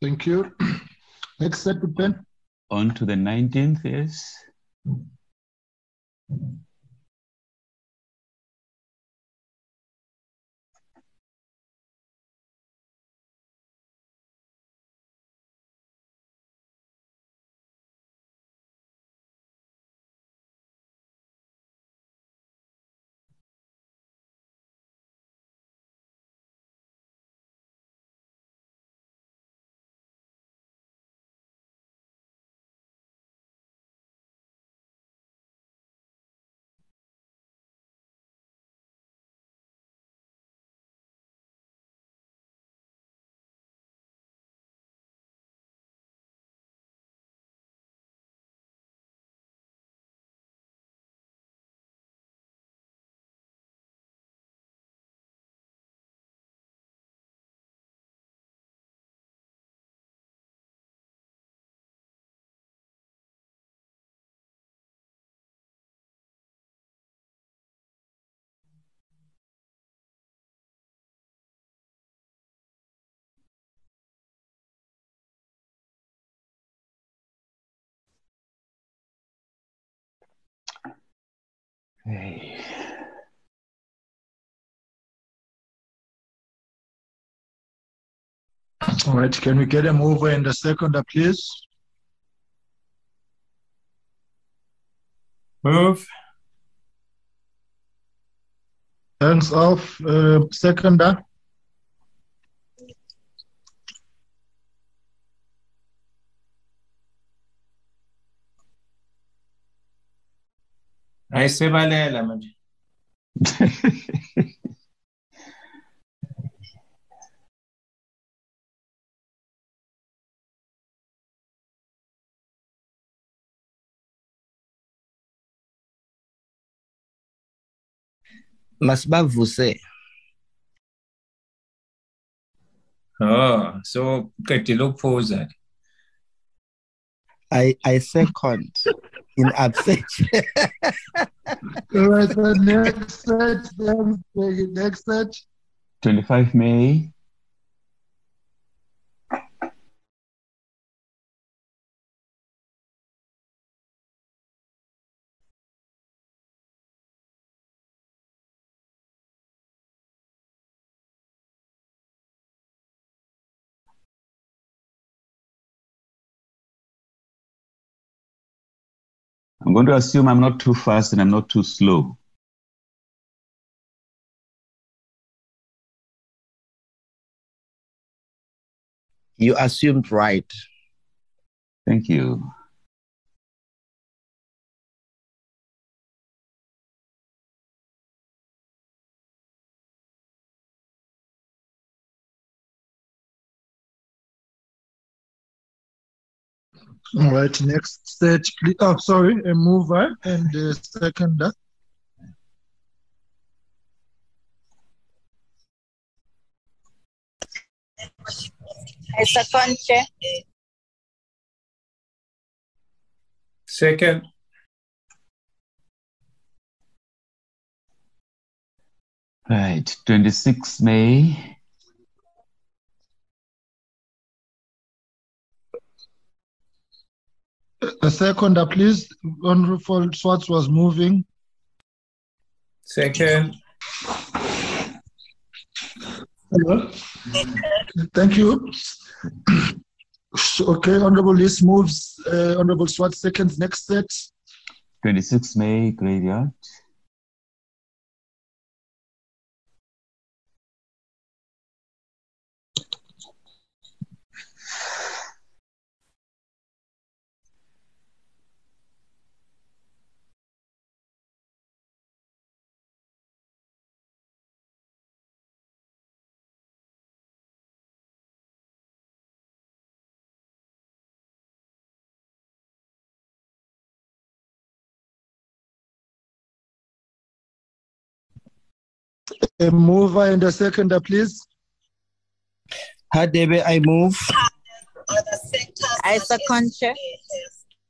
Thank you. Next set, Ben. On to the 19th, yes. Hey. All right, can we get a mover in the second, please? Move. Hands off, uh, seconder. Ayisebalela manje masibavuse oh so uqedile ukuphuza ke I I second in absentia. All right, the next set, then, the next set. 25 May. Going to assume I'm not too fast and I'm not too slow. You assumed right. Thank you. All right, next set, please. Oh, sorry, a mover and the seconder. I second chair. second Right, 26 May. A seconder, please. Honorable Swartz was moving. second Hello. Thank you. Okay, Honorable List moves. Uh, Honorable Swartz seconds. Next set. 26 May, graveyard. A mover and a seconder, please. Hadebe, I move. I second chair.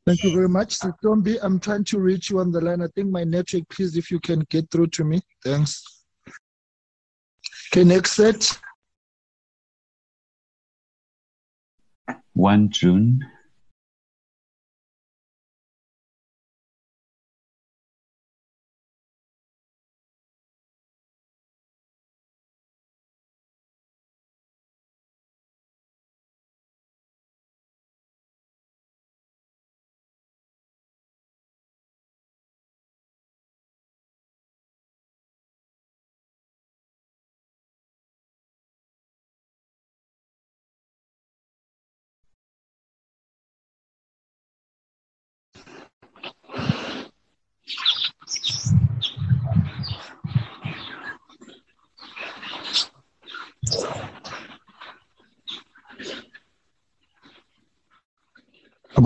Thank you very much. Sitombi, I'm trying to reach you on the line. I think my network, please, if you can get through to me. Thanks. Okay, next set. 1 June.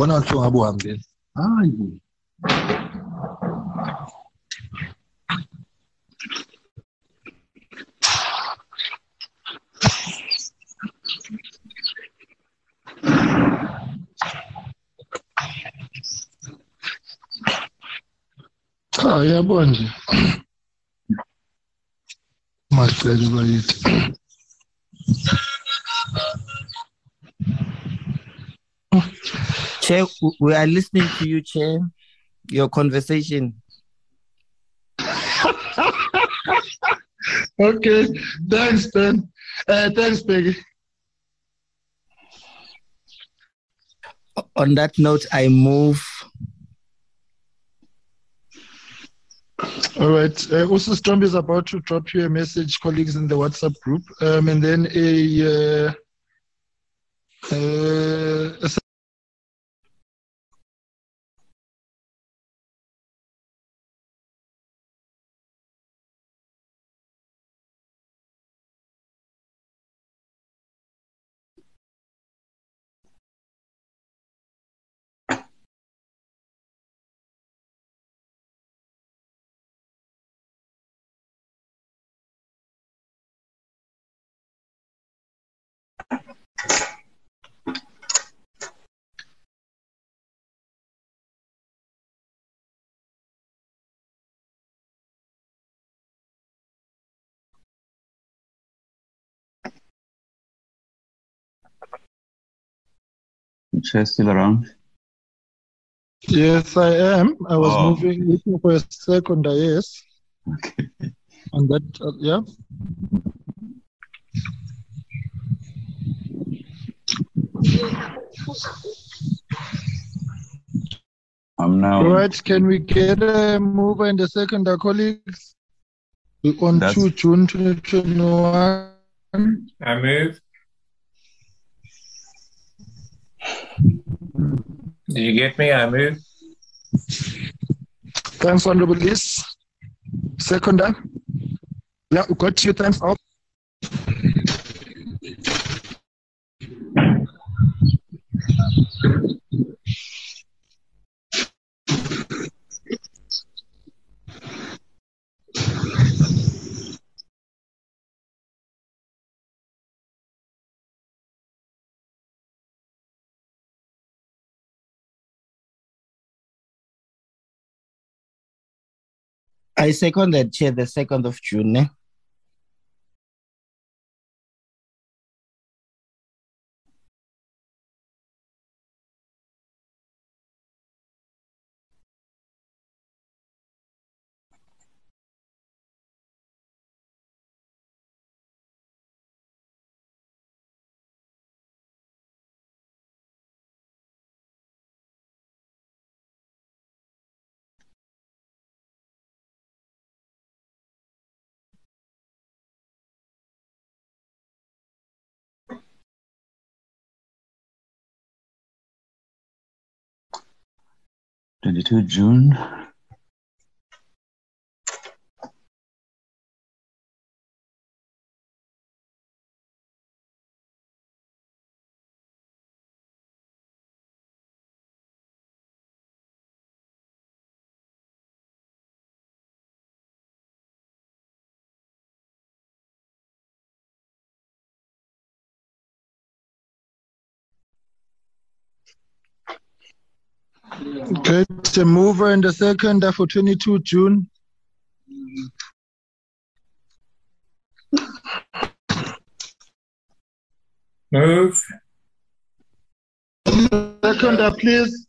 Mbona watu hawaambi? Ai. Ah, ya mais Mas pede para W- we are listening to you, Chair. Your conversation. Okay, thanks Ben. Uh, thanks Peggy. On that note, I move. All right. Uh, also, Strombi is about to drop you a message, colleagues in the WhatsApp group, um, and then a. Uh, uh, a Chair still around? Yes, I am. I was Oh. moving, looking for a second, yes. Okay. And that, uh, yeah. I'm now. All right, can we get a mover and a second, uh, colleagues? On That's- 2 June 2021. I move. Did you get me? Move. Thanks, Honorable Liz. Seconder. Yeah, got you. Thanks. Out. I second that, Chair, the 2nd of June. Eh? Twenty-two June. A mover and the seconder for 22 June. Move. Seconder, please.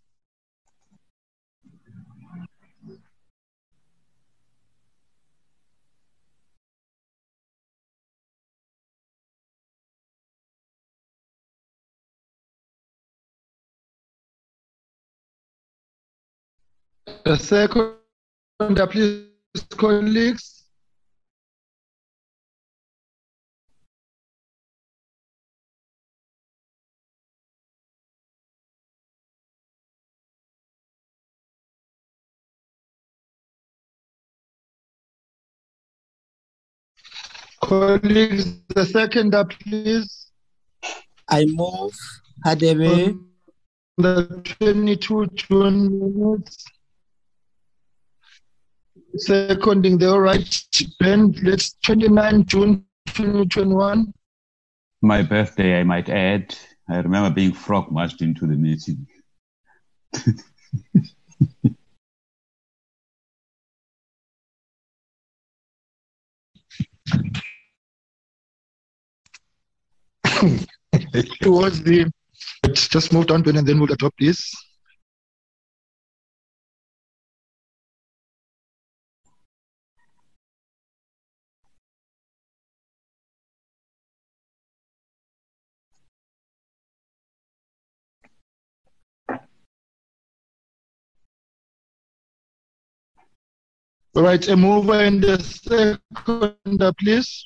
A second, please, colleagues. Colleagues, the second, please. I move Hadebe. The 22 June minutes. Seconding the all right, Ben, let's 29 June 2021. My birthday, I might add. I remember being frog marched into the meeting. Towards the, just moved on, Ben, and then we'll adopt this. All right, a mover and the seconder, uh, please.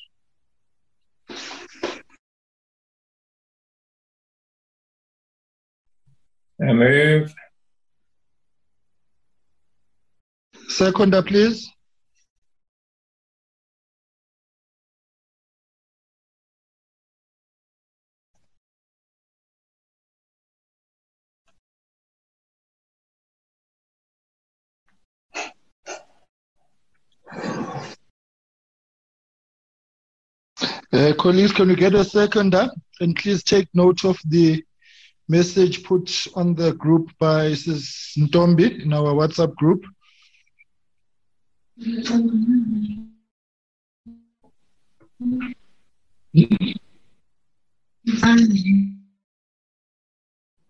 I move. Seconder, uh, please. Uh, colleagues, can we get a seconder? And please take note of the message put on the group by Ms. Ntombi in our WhatsApp group.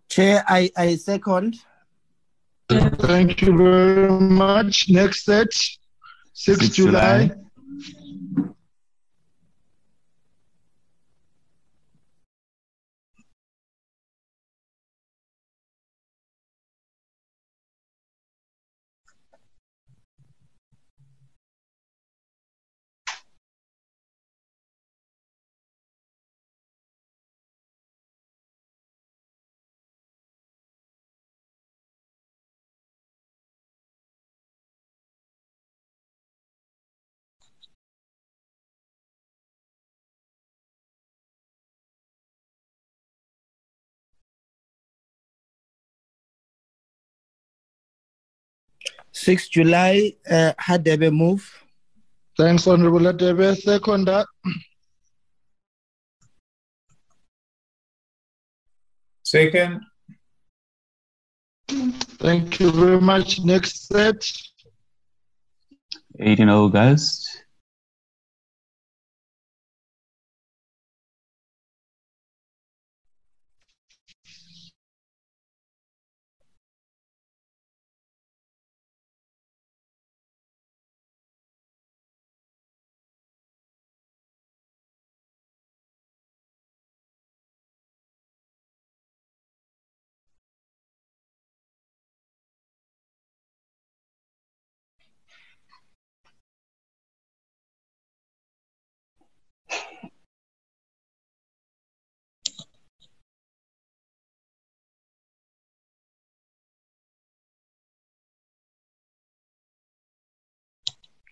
Chair, I, I second. Thank you very much. Next set, 6 6 July. July. Six July, uh, Hadebe move. Thanks, Honorable Adebe. Seconder, Second. thank you very much. Next set, 18 August.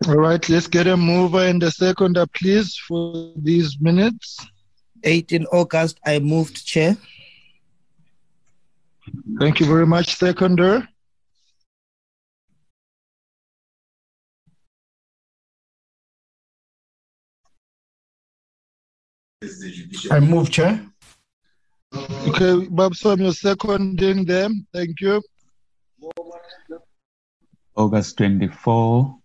All right, let's get a mover and a seconder, please, for these minutes. 18 August, I moved, Chair. Thank you very much, seconder. I move, Chair. Okay, Bob Swam, you're seconding them. Thank you. August 24.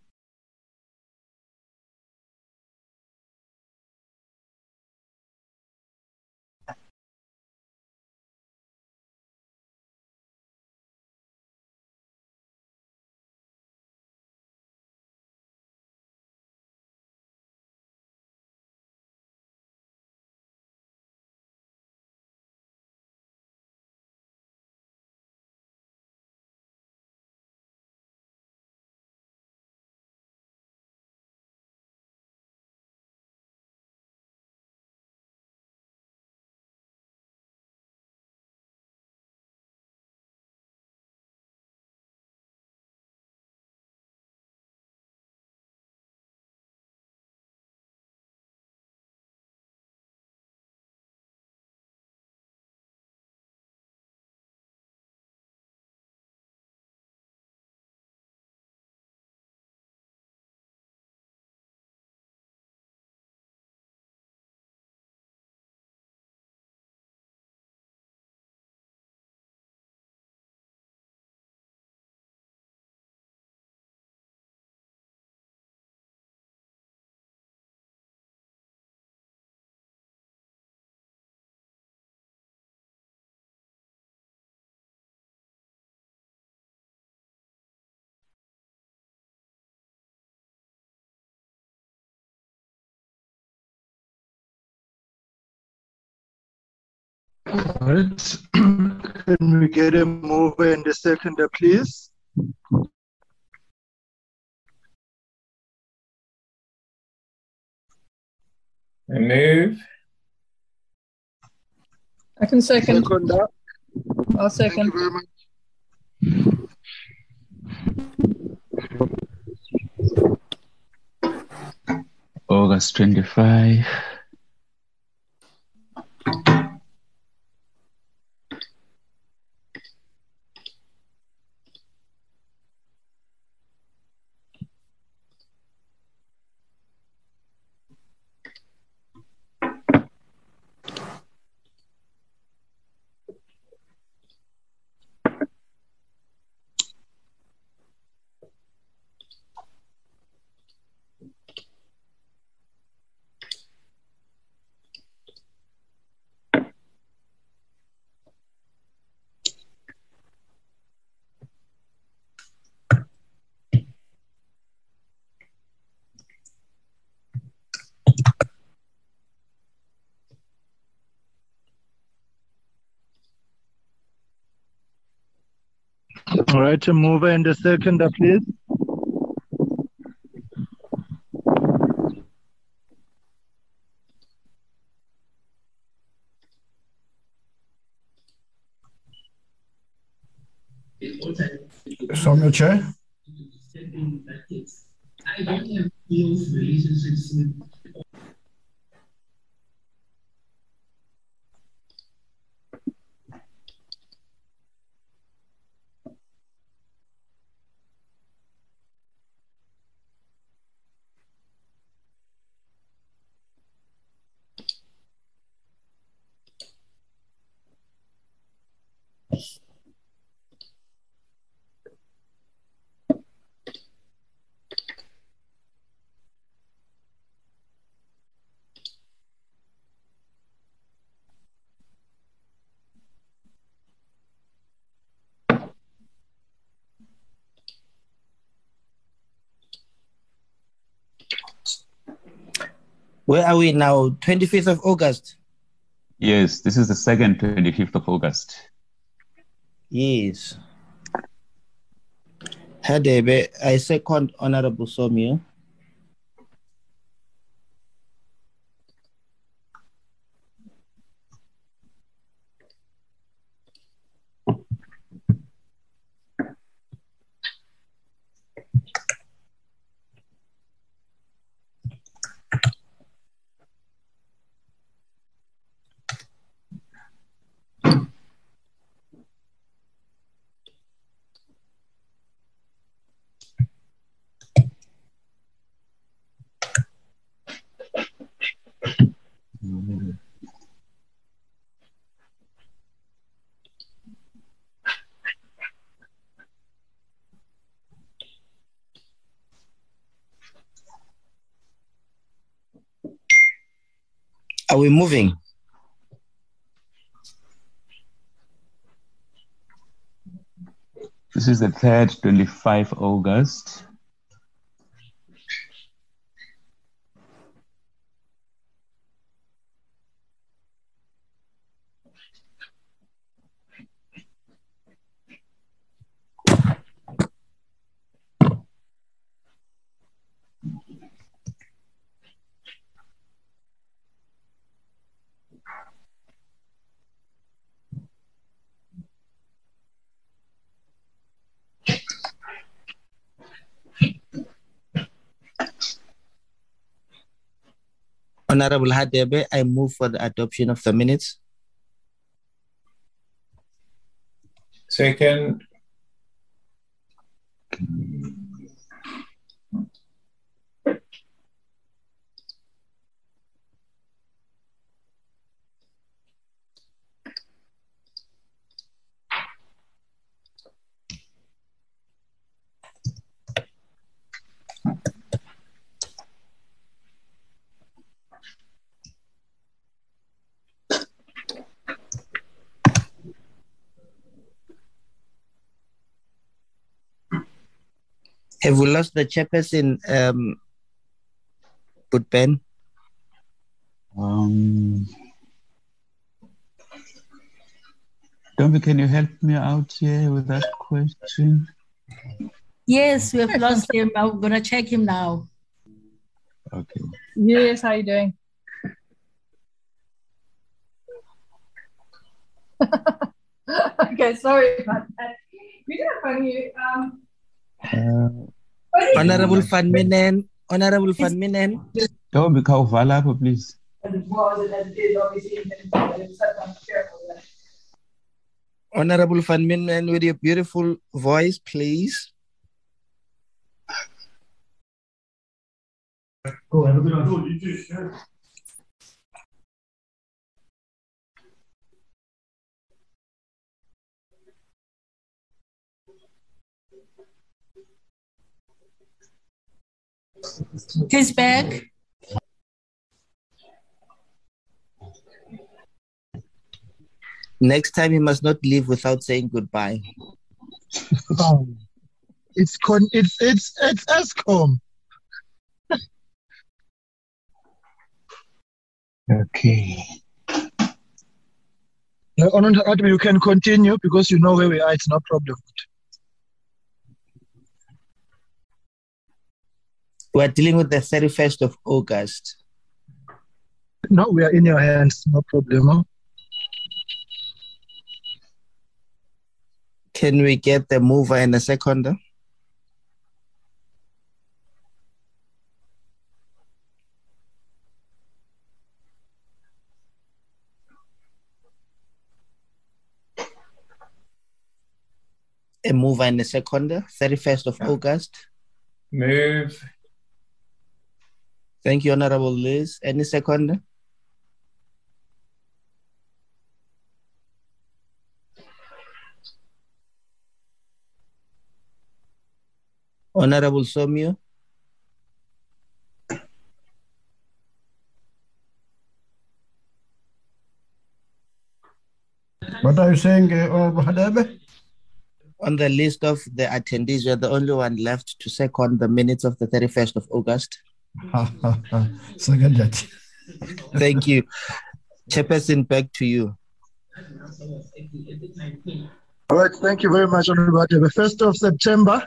Can we get a mover and a seconder, please? I move. I can second. Seconder. I'll Thank you second. very much. August 25. All right, a mover and a seconder, uh, please. From your chair. Where are we now? 25th of August. Yes, this is the second 25th of August. Yes. Hadebe, I second Honorable Somyo. Are we moving? This is the third 25 August. Honorable Hadebe, I move for the adoption of the minutes. Second. Have we lost the chairperson, um, Putpen? Um, Tommy, can you help me out here with that question? Yes, we have lost him. I'm gonna check him now. Okay. Yes, how are you doing? okay, sorry about that. We did have funny. Um, Uh, Honorable Van Minnen, Honorable Van Minnen, Tommy, khawuvala apho please. Honorable Van Minnen, with your beautiful voice, please. He's back. Next time, you must not leave without saying goodbye. Oh, it's con. It's it's it's Eskom. Okay. Uh, Honorable Adam, you can continue because you know where we are. It's no problem. We're dealing with the 31st of August. No, we are in your hands. No problem. Can we get the mover and the seconder? A mover and a seconder, 31st of August. Move. Thank you, Honorable Lees. Any seconder? Honorable Somyo. What are you saying, uh, Honorable Hadebe? On the list of the attendees, you're the only one left to second the minutes of the 31st of August. Second judge. Thank you. Chairperson, back to you. All right, thank you very much, Honorable Adam. The 1st of September,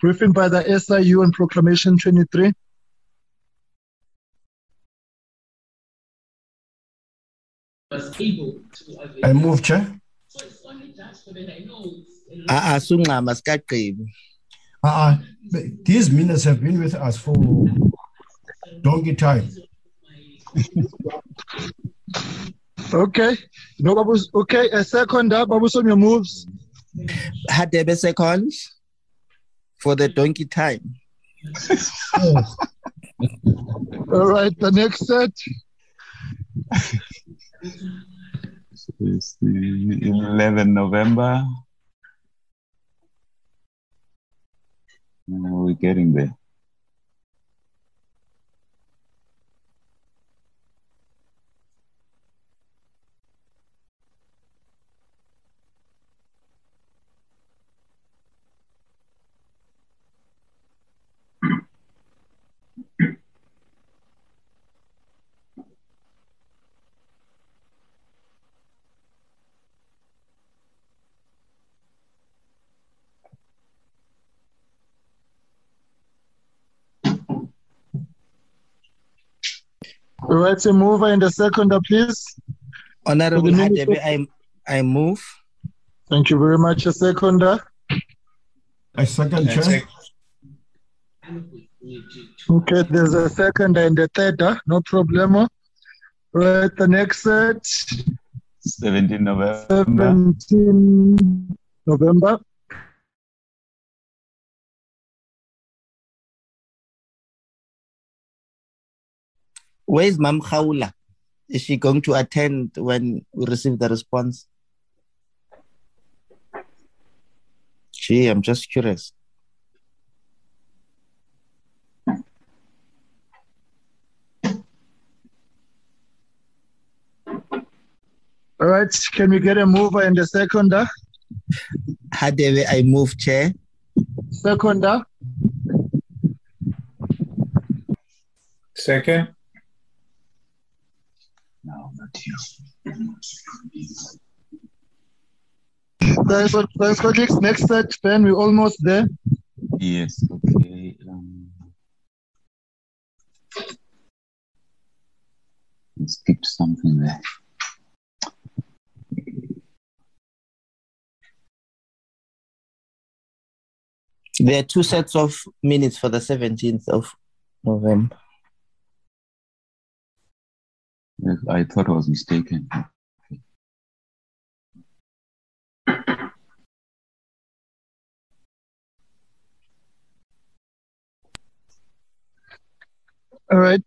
briefing by the SIU on Proclamation 23. I move, Chair. Ah, sungama sikagqibi. Uh, these minutes have been with us for donkey time. Okay. No, Babus. Okay, a second. uh, Babus on your moves. Hadebe seconds for the donkey time. All right, the next set. It's the 11 November. We're we getting there. Right, a mover and a seconder, please. Honorable For the minute Hadebe, I, I move. Thank you very much, a seconder. I second, Chair. Okay, there's a second and a third, uh, no problemo. Right, the next set, 17 November. 17 November. Where's Mam Khawula? Is she going to attend when we receive the response? Gee, I'm just curious. All right, can we get a mover and a seconder? Hadebe, I move, Chair. Seconder, Second. No, not here. Thanks, thanks, colleagues. Next set, Ben, we're almost there. Yes, okay. Um, I skipped something there. There are two sets of minutes for the 17th of November. Yes, I thought I was mistaken. All right.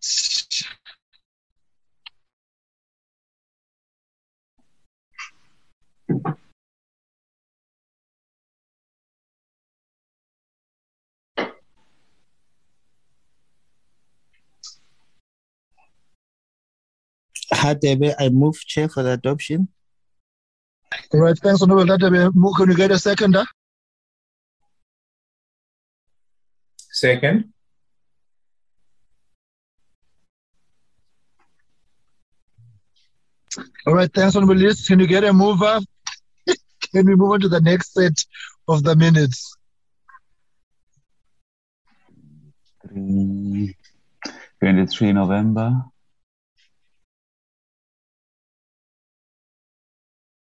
Hadebe, I move chair for the adoption. All right. Thanks, Honorable Hadebe. Mo- Can you get a seconder? Second. All right. Thanks, Honorable List. Can you get a mover? Can we move on to the next set of the minutes? Three, 23 November.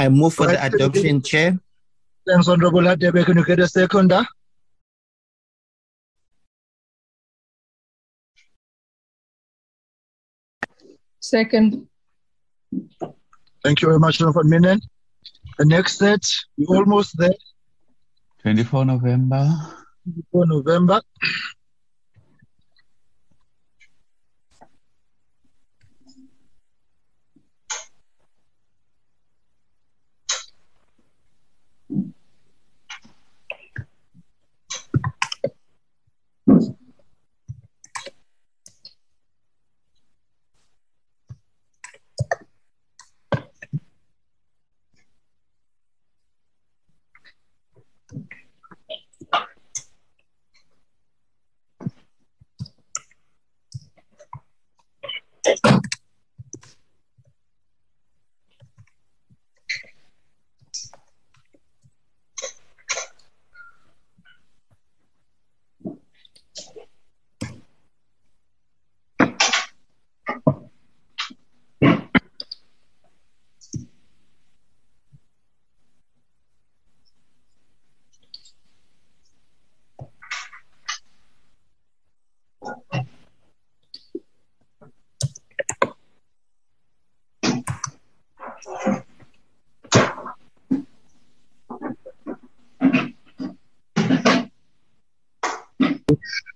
I move for the Right. adoption chair. Thanks, Honorable Hadebe. Can you get a seconder? Second. Thank you very much, Honorable Minnen. The next set, we're almost there 24 November. for November.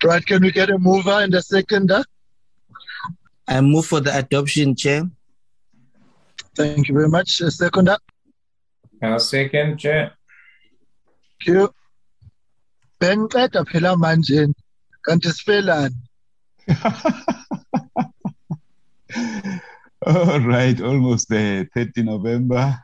Right, can we get a mover and a seconder? I move for the adoption chair. Thank you very much. A seconder. I'll second, Chair. Thank you. Ben qeda phela manje. Kanti sifelani? All right, almost there. 30 November.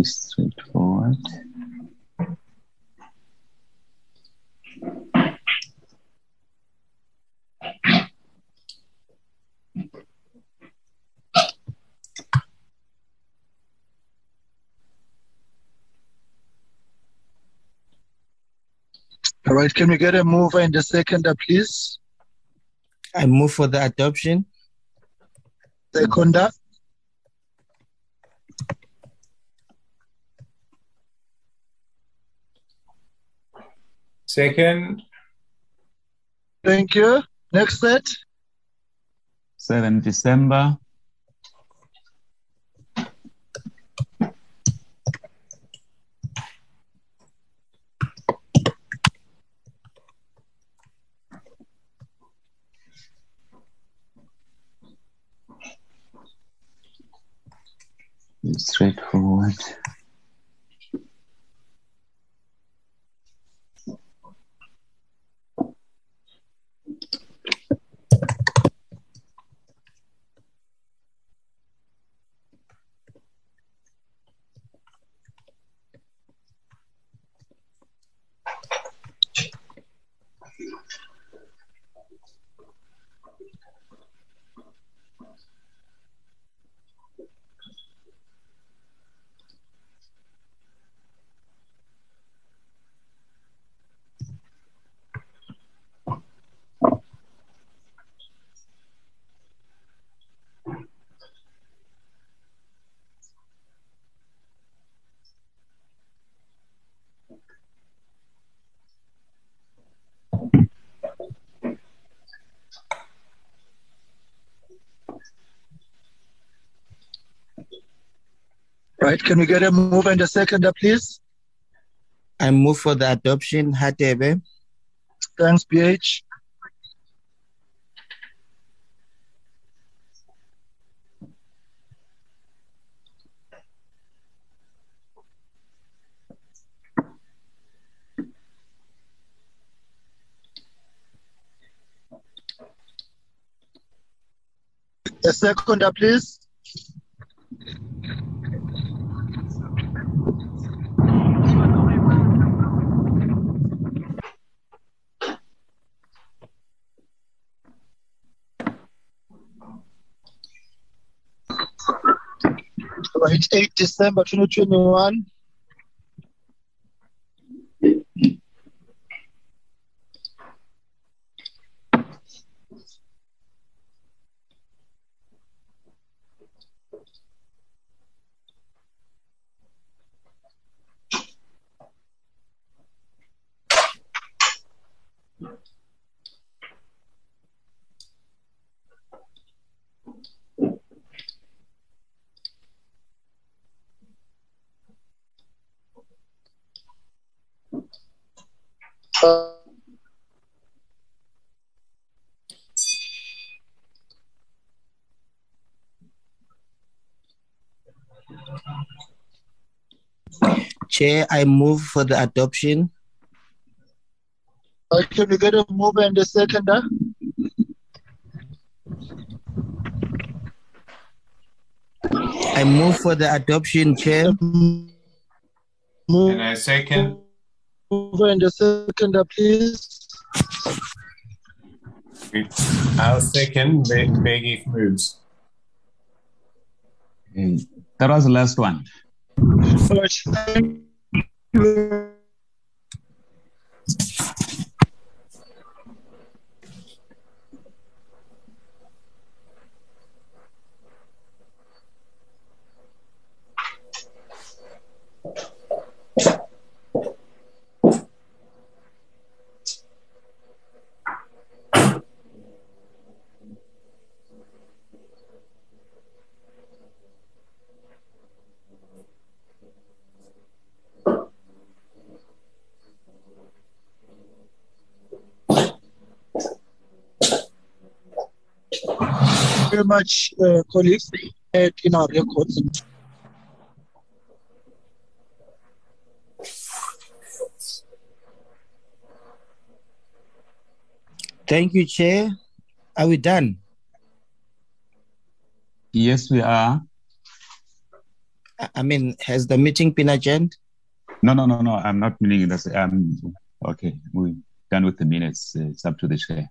Pretty straightforward. All right, can we get a mover and a seconder, please? I move for the adoption. Seconder. Second. Thank you. Next set. 7 December. Straightforward. Right, can we get a move and a seconder, please? I move for the adoption, Hadebe. Thanks, PH. A seconder, please. Right, 8 December 2021. Uh, Chair, I move for the adoption. uh, can we get a move and a seconder? I move for the adoption, Chair. Move And I second. Move and a seconder, please. I'll second. Be- Beggy moves. That was the last one. Right, thank you. Much, uh, colleagues, uh, in our records. Thank you, Chair. Are we done? Yes, we are. I- I mean, has the meeting been adjourned? No, no, no, no. I'm not meaning that. Um, okay, we're done with the minutes. It's up to the chair.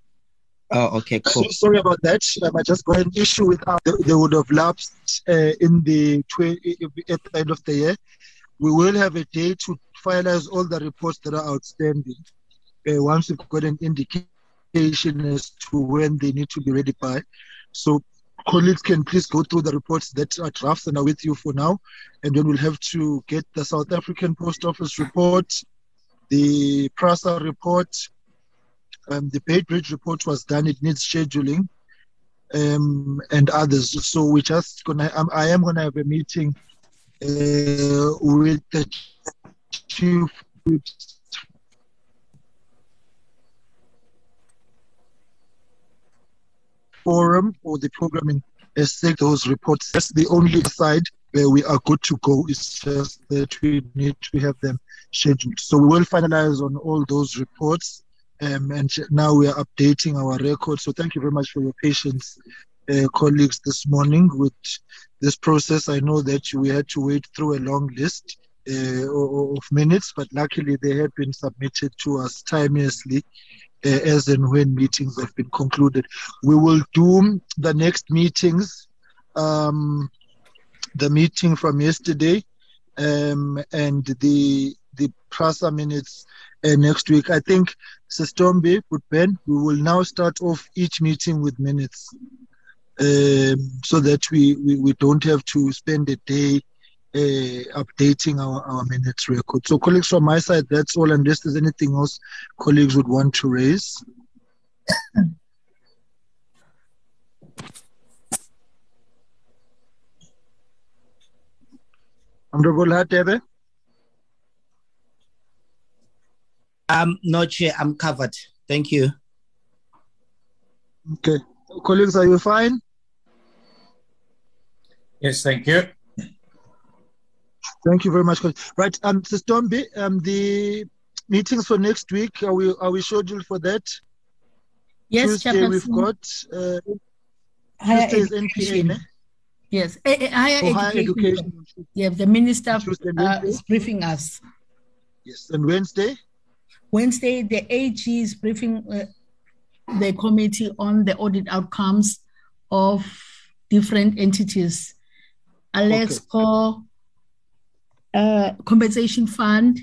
Oh, okay, cool. So, sorry about that. Um, I just got an issue with how they, they would have lapsed uh, in the tw- at the end of the year. We will have a day to finalize all the reports that are outstanding. Uh, once we've got an indication as to when they need to be ready by. So colleagues can please go through the reports that are drafts and are with you for now. And then we'll have to get the South African Post Office report, the PRASA report, um, the Beitbridge report was done. It needs scheduling. um, and others. So we just gonna. I am gonna have a meeting uh, with the chief forum or the programming uh, those reports. That's the only side where we are good to go. It's just that we need to have them scheduled. So we will finalize on all those reports. Um, and now we are updating our record. So thank you very much for your patience, uh, colleagues, this morning with this process. I know that we had to wait through a long list uh, of minutes, but luckily they have been submitted to us timelessly uh, as and when meetings have been concluded. We will do the next meetings, um, the meeting from yesterday, um, and the the PRASA minutes uh, next week. I think Sestombi with Ben, we will now start off each meeting with minutes. Um, so that we, we, we don't have to spend a day uh, updating our, our minutes record. So, colleagues, from my side, that's all. Unless there's anything else colleagues would want to raise. Honorable Hadebe? Um, no, Chair, I'm covered. Thank you. Okay. Colleagues, are you fine? Yes, thank you. Thank you very much. colleagues. Right, um, Sestombi, um, the meetings for next week, are we are we scheduled for that? Yes, Tuesday we've got uh, Higher Tuesday is NPA, ne? Yes, eh, eh, higher, For higher education. education. Yeah, the minister uh, is briefing us. Yes, and Wednesday. Wednesday, the AG is briefing uh, the committee on the audit outcomes of different entities. Alexkor, uh, compensation fund,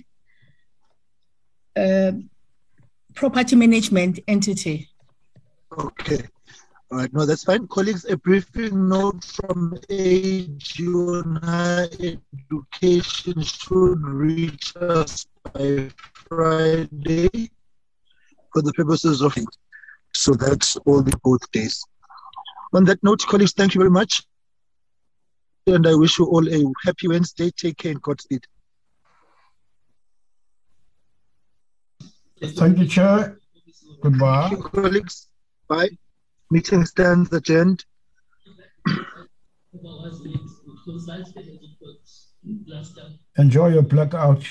uh, property management entity. Okay. All right. No, that's fine. Colleagues, a briefing note from AG on education should reach us by Friday for the purposes of so that's all the both days. On that note, colleagues, thank you very much. And I wish you all a happy Wednesday. Take care and Godspeed. Thank you, Chair. Goodbye. Thank you, colleagues. Bye. Meeting stands adjourned. Enjoy your blackout.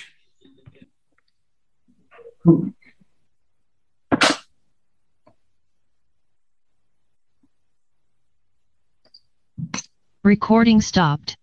Recording stopped.